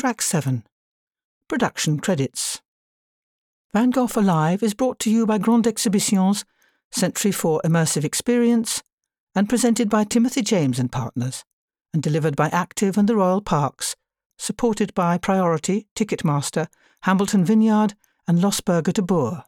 Track 7 Production Credits Van Gogh Alive is brought to you by Grande Exhibitions, SENSORY4 Immersive Experience, and presented by Timothy James and Partners, and delivered by Active and the Royal Parks, supported by Priority, Ticketmaster, Hambledon Vineyard, and Losberger de Boer.